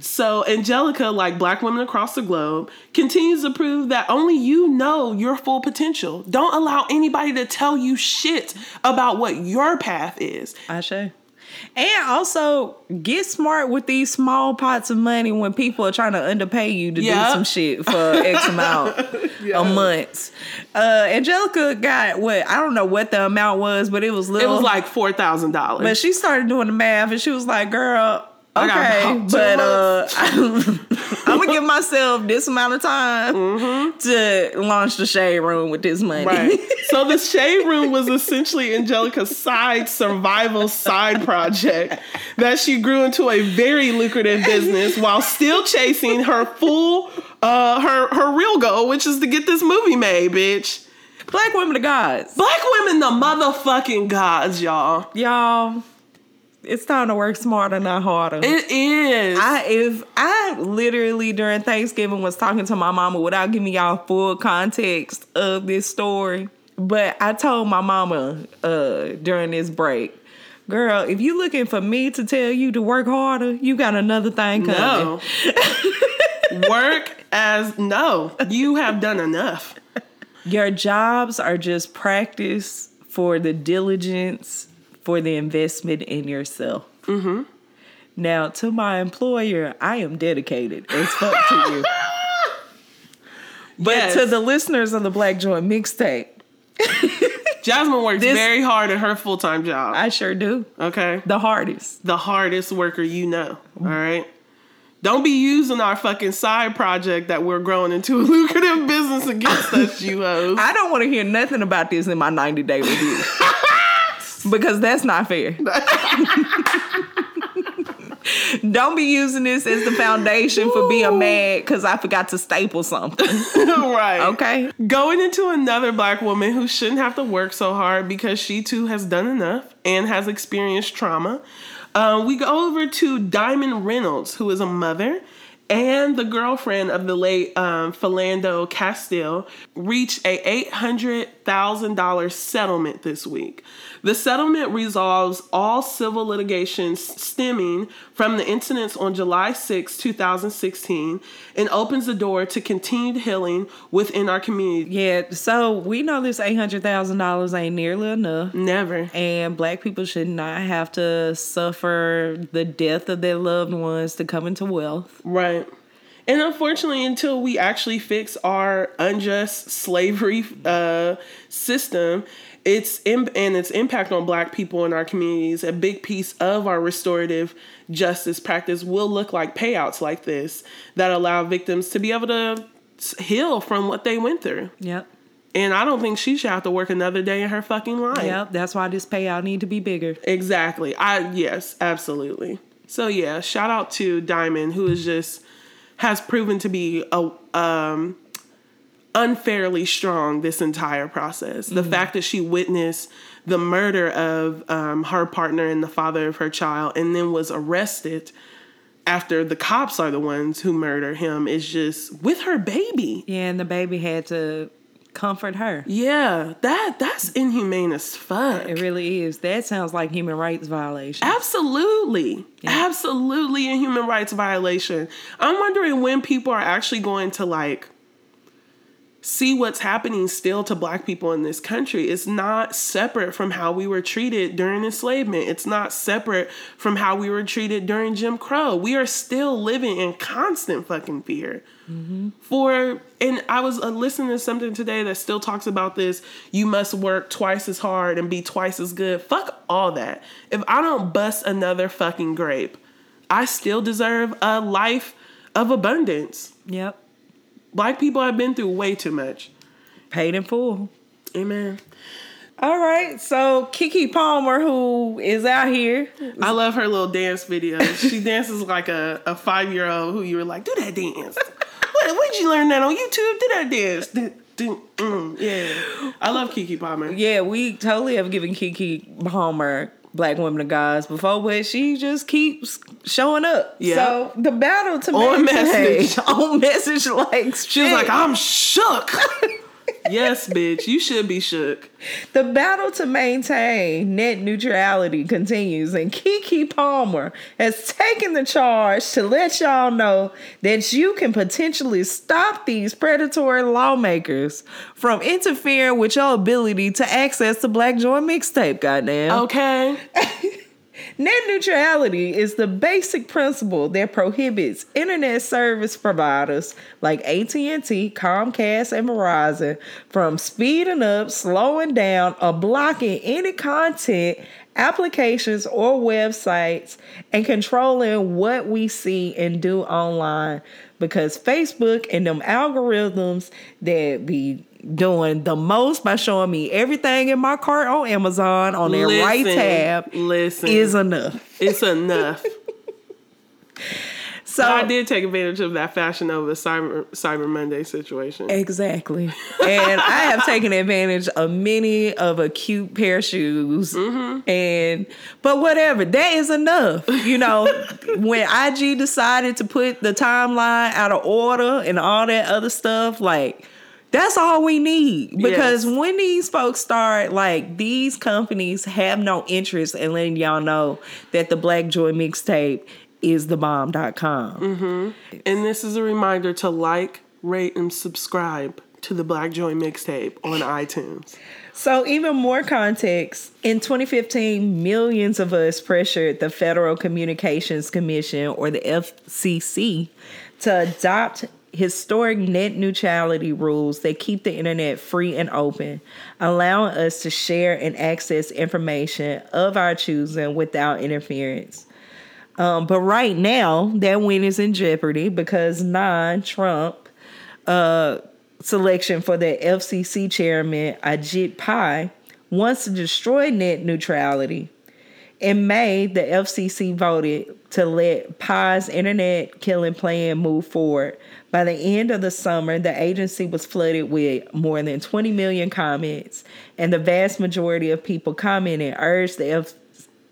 S1: So Angelica, like black women across the globe, continues to prove that only you know your full potential. Don't allow anybody to tell you shit about what your path is.
S2: Ashe. And also get smart with these small pots of money when people are trying to underpay you to
S1: Yep.
S2: do some shit for X amount *laughs* of months. Uh Angelica got what I don't know what the amount was, but it was little.
S1: It was like four thousand dollars.
S2: but she started doing the math and she was like, girl, Okay, *laughs* but uh, *laughs* I'm gonna give myself this amount of time to launch the shade room with this money.
S1: Mm-hmm. Right. *laughs* so the shade room was essentially Angelica's side survival side project that she grew into a very lucrative business while still chasing her full uh her her real goal, which is to get this movie made, bitch.
S2: Black women are gods,
S1: Black women the motherfucking gods, y'all.
S2: y'all. It's time to work smarter, not harder.
S1: It is.
S2: I if I literally during Thanksgiving was talking to my mama without giving y'all full context of this story, but I told my mama uh during this break, girl, if you looking for me to tell you to work harder, you got another thing coming.
S1: no. *laughs* Work as no. You have done enough.
S2: Your jobs are just practice for the diligence, for the investment in yourself. Mm-hmm. Now, to my employer, I am dedicated as fuck to you. *laughs* But
S1: Yes.
S2: to the listeners of the Black Joy mixtape, *laughs*
S1: Jasmine works
S2: This-
S1: very hard at her full time job.
S2: I sure do.
S1: okay.
S2: The hardest.
S1: the hardest worker you know. All right. Don't be using our fucking side project that we're growing into a *laughs* lucrative business against us, you hoes.
S2: I don't want to hear nothing about this in my 90 day review. Because that's not fair. *laughs* don't be using this as the foundation for being mad because I forgot to staple something. *laughs*
S1: right.
S2: Okay?
S1: Going into another black woman who shouldn't have to work so hard because she too has done enough and has experienced trauma. Uh, we go over to Diamond Reynolds, who is a mother and the girlfriend of the late um, Philando Castile, reached a $800,000 settlement this week. The settlement resolves all civil litigations stemming from the incidents on July 6, 2016, and opens the door to continued healing within our community.
S2: Yeah, so we know this $800,000 ain't nearly enough.
S1: Never.
S2: And black people should not have to suffer the death of their loved ones to come into wealth.
S1: Right. And unfortunately, until we actually fix our unjust slavery uh, system, its Im- and its impact on Black people in our communities, a big piece of our restorative justice practice will look like payouts like this that allow victims to be able to heal from what they went through.
S2: Yep.
S1: And I don't think she should have to work another day in her fucking life.
S2: Yep. That's why this payout need to be bigger.
S1: Exactly. I yes, absolutely. So yeah, shout out to Diamond who is just has proven to be a um unfairly strong this entire process. The fact that she witnessed the murder of um, her partner and the father of her child and then was arrested after the cops are the ones who murder him is just with her baby.
S2: Yeah, and the baby had to comfort her.
S1: Yeah, that that's inhumane as fuck.
S2: It really is. That sounds like human rights violation.
S1: Absolutely. Absolutely a human rights violation. I'm wondering when people are actually going to like see what's happening still to black people in this country. It's not separate from how we were treated during enslavement. It's not separate from how we were treated during Jim Crow. We are still living in constant fucking fear. For and I was uh, listening to something today that still talks about this. You must work twice as hard and be twice as good. Fuck all that. If I don't bust another fucking grape, I still deserve a life of abundance.
S2: Yep.
S1: Black people have been through way too much.
S2: Paid in full.
S1: Amen.
S2: All right. So Keke Palmer, who is out here,
S1: I love her little dance videos. She *laughs* dances like a, a five year old who you were like, do that dance. What, where'd you learn that on YouTube? Do that dance. Mm, yeah. I love Keke Palmer.
S2: yeah, we totally have given Keke Palmer Black Women of Gods before, but she just keeps showing up.
S1: Yeah.
S2: So the battle to
S1: On
S2: maintain-
S1: message. *laughs*
S2: on message, like
S1: She was like, I'm shook. *laughs* yes, bitch. You should be shook.
S2: The battle to maintain net neutrality continues, and Keke Palmer has taken the charge to let y'all know that you can potentially stop these predatory lawmakers from interfering with your ability to access the Black Joy mixtape. Goddamn.
S1: Okay. *laughs*
S2: Net neutrality is the basic principle that prohibits internet service providers like AT&T, Comcast, and Verizon from speeding up, slowing down, or blocking any content, applications, or websites and controlling what we see and do online. Because Facebook and them algorithms that be doing the most by showing me everything in my cart on Amazon on their right tab
S1: listen.
S2: is enough.
S1: It's enough. *laughs*
S2: So
S1: I did take advantage of that Fashion Nova Cyber Cyber Monday situation.
S2: Exactly. And I have taken advantage of many of a cute pair of shoes.
S1: Mm-hmm.
S2: And but whatever, that is enough. You know, *laughs* when IG decided to put the timeline out of order and all that other stuff, like that's all we need. Because
S1: Yes.
S2: when these folks start, like these companies have no interest in letting y'all know that the Black Joy mixtape is the bomb.com. Mm-hmm.
S1: And this is a reminder to like, rate, and subscribe to the Black Joy mixtape on iTunes.
S2: So, even more context in 2015, millions of us pressured the Federal Communications Commission or the FCC to adopt historic net neutrality rules that keep the internet free and open, allowing us to share and access information of our choosing without interference. Um, but right now, that win is in jeopardy because non Trump uh, selection for the FCC chairman, Ajit Pai, wants to destroy net neutrality. In May, the FCC voted to let Pai's internet killing plan move forward. By the end of the summer, the agency was flooded with more than 20 million comments, and the vast majority of people commenting urged the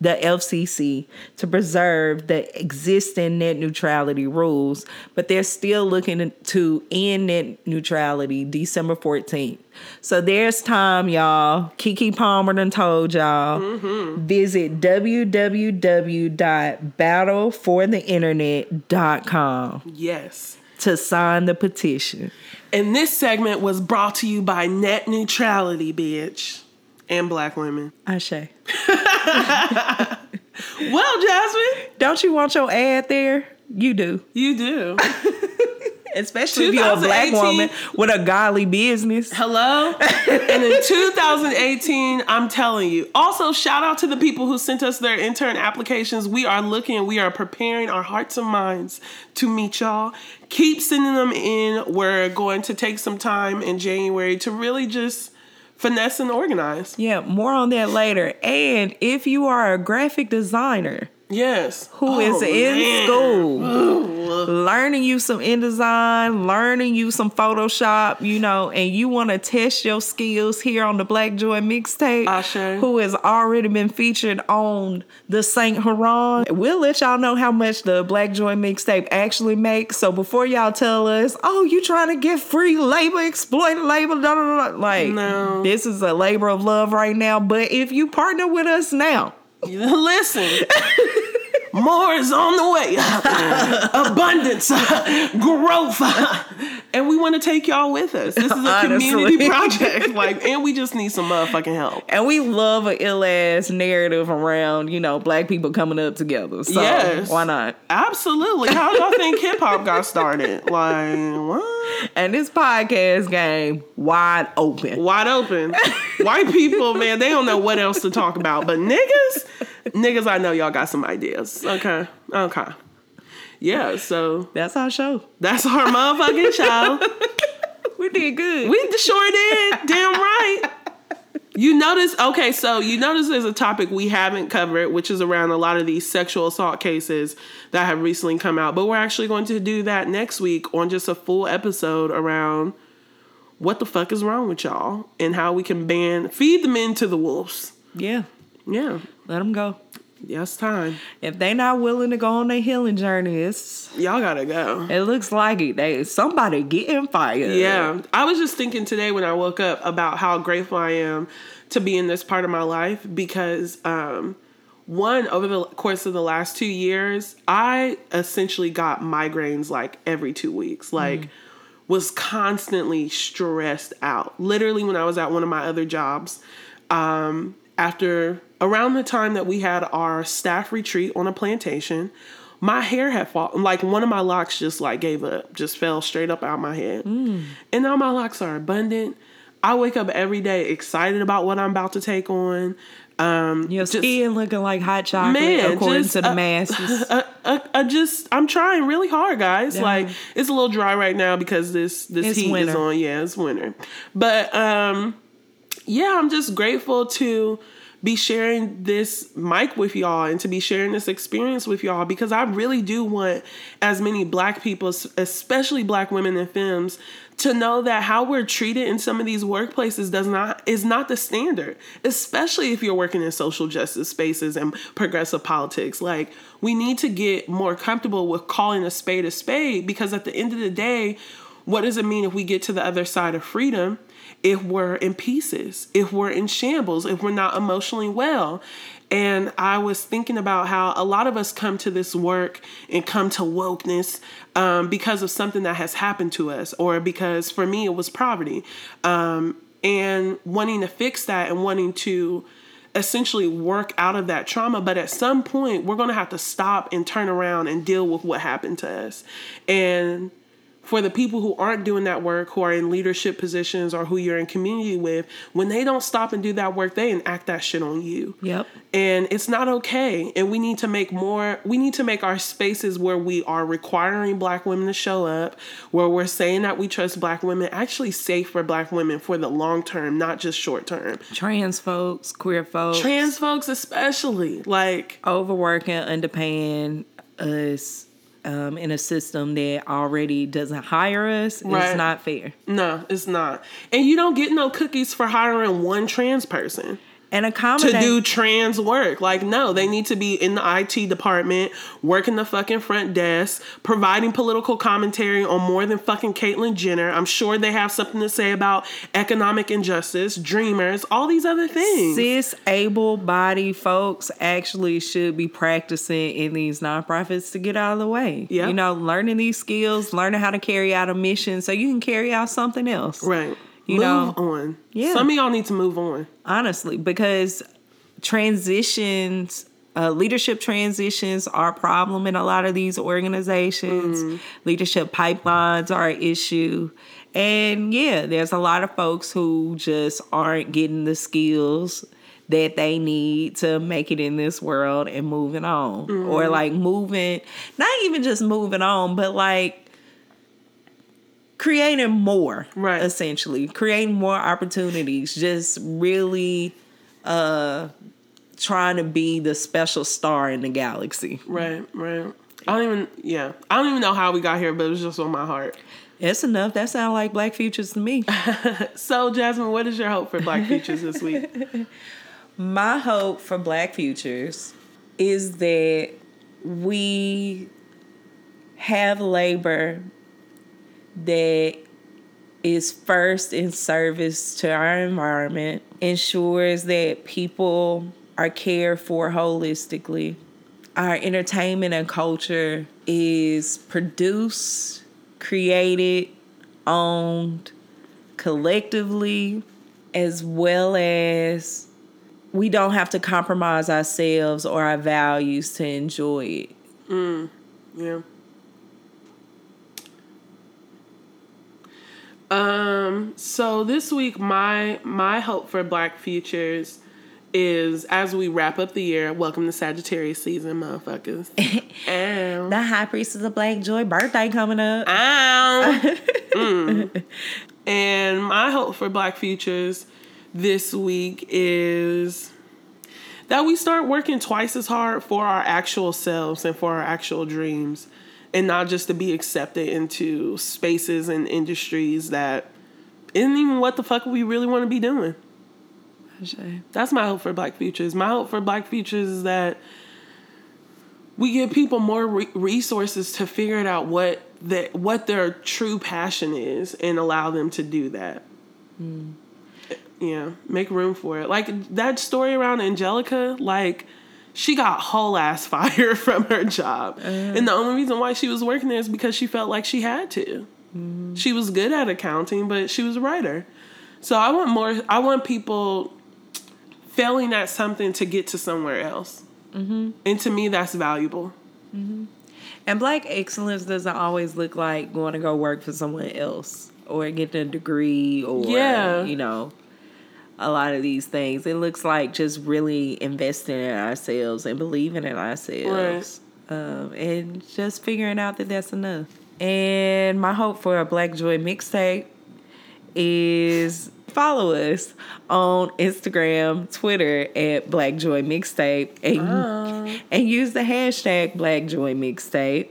S2: the FCC to preserve the existing net neutrality rules, but they're still looking to end net neutrality December 14th. So there's time, y'all. Keke Palmer done told y'all. Mm-hmm. Visit www.battlefortheinternet.com
S1: Yes.
S2: to sign the petition.
S1: And this segment was brought to you by Net Neutrality, bitch, and black women.
S2: Ashe. *laughs*
S1: Well, Jasmine,
S2: Don't you want your ad there? You do.
S1: you do. *laughs*
S2: Especially if you're a black woman with a godly business.
S1: Hello? and in 2018, I'm telling you. Also, shout out to the people who sent us their intern applications. We are looking, we are preparing our hearts and minds to meet y'all. Keep sending them in. We're going to take some time in January to really just finesse and organize.
S2: Yeah, more on that later. And if you are a graphic designer
S1: Yes.
S2: who is
S1: Oh,
S2: in
S1: man.
S2: school, learning you some InDesign, learning you some Photoshop, you know, and you want to test your skills here on the Black Joy mixtape,
S1: Ashe.
S2: who has already been featured on the Shade Room. We'll let y'all know how much the Black Joy mixtape actually makes. So before y'all tell us, oh, you trying to get free labor, exploit labor, da, da, da, like,
S1: No.
S2: this is a labor of love right now. But if you partner with us now, *laughs*
S1: Listen. More is on the way. *laughs* Abundance, *laughs* growth. And we want to take y'all with us. This is a *laughs* community project. Like, and we just need some motherfucking help.
S2: And we love a ill ass narrative around, you know, black people coming up together. So
S1: Yes.
S2: why not?
S1: Absolutely. How do y'all think *laughs* hip hop got started? Like, what?
S2: And this podcast game wide open.
S1: Wide open. White people, *laughs* man, they don't know what else to talk about. But niggas, niggas, I know y'all got some ideas. Okay. Okay. Yeah, so
S2: That's our show.
S1: that's our motherfucking show. *laughs*
S2: We did good.
S1: We sure did. Damn right. You notice, okay, so you notice there's a topic we haven't covered, which is around a lot of these sexual assault cases that have recently come out. But we're actually going to do that next week on just a full episode around what the fuck is wrong with y'all and how we can ban, feed the men to the wolves.
S2: yeah.
S1: Yeah,
S2: Let them go.
S1: Yes, time.
S2: If they not willing to go on their healing journey, it's
S1: Y'all gotta go.
S2: it looks like it. They somebody getting fired.
S1: Yeah. I was just thinking today when I woke up about how grateful I am to be in this part of my life because um one over the course of the last 2 years, I essentially got migraines like every 2 weeks. Like was constantly stressed out. Literally when I was at one of my other jobs, um after around the time that we had our staff retreat on a plantation, my hair had fallen. Like one of my locks just like gave up, just fell straight up out my head. And now my locks are abundant. I wake up every day excited about what I'm about to take on. Um,
S2: Your
S1: just-
S2: skin looking like hot chocolate
S1: Man,
S2: according
S1: just,
S2: to the
S1: uh,
S2: masses.
S1: I, *laughs* I, I just I'm trying really hard, guys.
S2: Yeah.
S1: Like it's a little dry right now because this this
S2: It's
S1: heat is on. Yeah, it's winter. But um yeah, I'm just grateful to be sharing this mic with y'all and to be sharing this experience with y'all because I really do want as many black people, especially black women and films, to know that how we're treated in some of these workplaces does not is not the standard, especially if you're working in social justice spaces and progressive politics. Like we need to get more comfortable with calling a spade a spade because at the end of the day, what does it mean if we get to the other side of freedom if we're in pieces, if we're in shambles, if we're not emotionally well? And I was thinking about how a lot of us come to this work and come to wokeness um, because of something that has happened to us, or because for me it was poverty, um, and wanting to fix that and wanting to essentially work out of that trauma. But at some point, we're going to have to stop and turn around and deal with what happened to us. And for the people who aren't doing that work, who are in leadership positions or who you're in community with, when they don't stop and do that work, they enact that shit on you.
S2: Yep.
S1: And it's not okay. And we need to make more, we need to make our spaces where we are requiring black women to show up, where we're saying that we trust black women, actually safe for black women for the long term, not just short term.
S2: Trans folks, queer folks,
S1: Trans folks, especially. Like,
S2: overworking, underpaying us um, in a system that already doesn't hire us
S1: Right.
S2: is not fair.
S1: no, it's not. And you don't get no cookies for hiring one trans person.
S2: And
S1: to do trans work. Like, no, they need to be in the IT department, working the fucking front desk, providing political commentary on more than fucking Caitlyn Jenner. I'm sure they have something to say about economic injustice, dreamers, all these other things.
S2: cis able body folks actually should be practicing in these nonprofits to get out of the way.
S1: Yeah.
S2: You know, learning these skills, learning how to carry out a mission so you can carry out something else.
S1: right.
S2: You
S1: move
S2: know,
S1: on.
S2: yeah.
S1: Some of y'all need to move on.
S2: honestly, because transitions, uh, leadership transitions are a problem in a lot of these organizations. Leadership pipelines are an issue. And yeah, there's a lot of folks who just aren't getting the skills that they need to make it in this world and moving on. Or like moving, not even just moving on, but like creating more
S1: Right.
S2: essentially creating more opportunities just really uh trying to be the special star in the galaxy
S1: Right, right. I don't even, yeah. I don't even know how we got here, but it was just on my heart.
S2: that's enough that sounds like black futures to me *laughs*
S1: So, Jasmine, what is your hope for Black Futures this week? *laughs*
S2: my hope for black futures is that we have labor that is first in service to our environment, ensures that people are cared for holistically. Our entertainment and culture is produced, created, owned collectively, as well as we don't have to compromise ourselves or our values to enjoy it.
S1: Mm, yeah. Um, so this week my my hope for Black Futures is as we wrap up the year, welcome to Sagittarius season, motherfuckers. *laughs* Ow.
S2: The High Priestess of Black Joy birthday coming up.
S1: Ow. *laughs* Mm. And my hope for Black Futures this week is that we start working twice as hard for our actual selves and for our actual dreams and not just to be accepted into spaces and industries that isn't even what the fuck we really want to be doing. That's my hope for Black Futures. My hope for Black Futures is that we give people more re- resources to figure it out what that what their true passion is and allow them to do that. Hmm. Yeah, make room for it. Like that story around Angelica, like she got whole ass *laughs* fired from her job, and the only reason why she was working there is because she felt like she had to. She was good at accounting, but she was a writer. So I want more. I want people failing at something to get to somewhere else. Mm-hmm. And to me, that's valuable.
S2: And black excellence doesn't always look like going to go work for someone else or getting a degree or
S1: Yeah.
S2: you know a lot of these things. It looks like just really investing in ourselves and believing in ourselves. Um, and just figuring out that that's enough. And my hope for a Black Joy mixtape is follow us on Instagram, Twitter at Black Joy Mixtape, and, and use the hashtag Black Joy Mixtape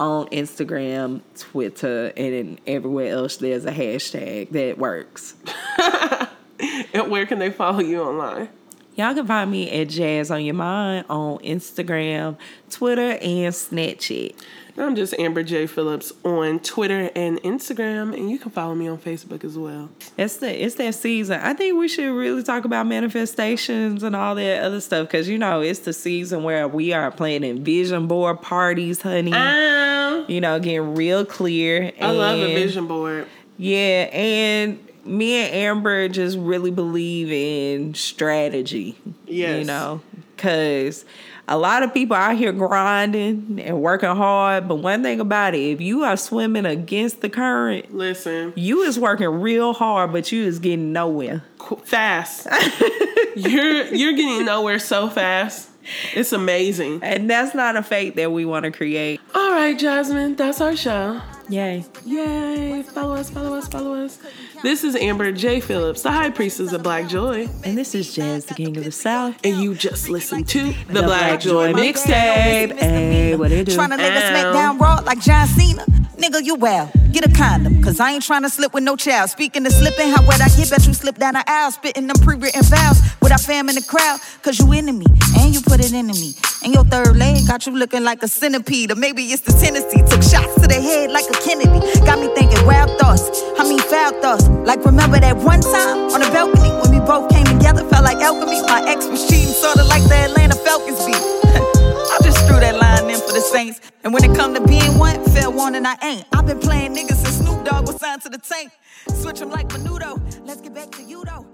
S2: on Instagram, Twitter, and everywhere else. There's a hashtag that works. *laughs* *laughs*
S1: And where can they follow you online?
S2: Y'all can find me at Jazz on Your Mind on Instagram, Twitter, and Snapchat.
S1: I'm just Amber J. Phillips on Twitter and Instagram, and you can follow me on Facebook as well.
S2: It's the it's that season. I think we should really talk about manifestations and all that other stuff because you know it's the season where we are planning vision board parties, honey.
S1: Um,
S2: you know, getting real clear.
S1: I love a vision board.
S2: Yeah, and me and Amber just really believe in strategy.
S1: Yes.
S2: You know, because a lot of people out here grinding and working hard, but one thing about it, if you are swimming against the current,
S1: Listen,
S2: you is working real hard, but you is getting nowhere.
S1: fast. *laughs* you're you're getting nowhere so fast. It's amazing.
S2: And that's not a fate that we want to create.
S1: All right, Jasmine, that's our show.
S2: Yay.
S1: Yay! Follow us, follow us, follow us. This is Amber J. Phillips, the High Priestess of Black Joy,
S2: And this is Jazz, the King of the South.
S1: and you just listened to the,
S2: The
S1: Black, Joy Mixtape.
S2: Hey, what it do?
S3: Trying to live a
S1: Ow.
S3: smackdown raw like John Cena. Nigga, you well. Get a condom, cause I ain't trying to slip with no child. Speaking of slipping, how wet I get, bet you slip down the aisle. Spitting them pre written vows without fam in the crowd. Cause you into me, and you put it into me. And your third leg got you looking like a centipede. Or maybe it's the Tennessee. Took shots to the head like a Kennedy. Got me thinking wild thoughts. I mean, foul thoughts. Like, remember that one time on the balcony when we both came together? Felt like alchemy. My ex was cheating, sorta like the Atlanta Falcons beat. *laughs* I just threw that line in for the Saints. And when it come to being one, fair one and I ain't. I've been playing niggas since Snoop Dogg was signed to the tank. Switch 'em like Menudo. Let's get back to you though.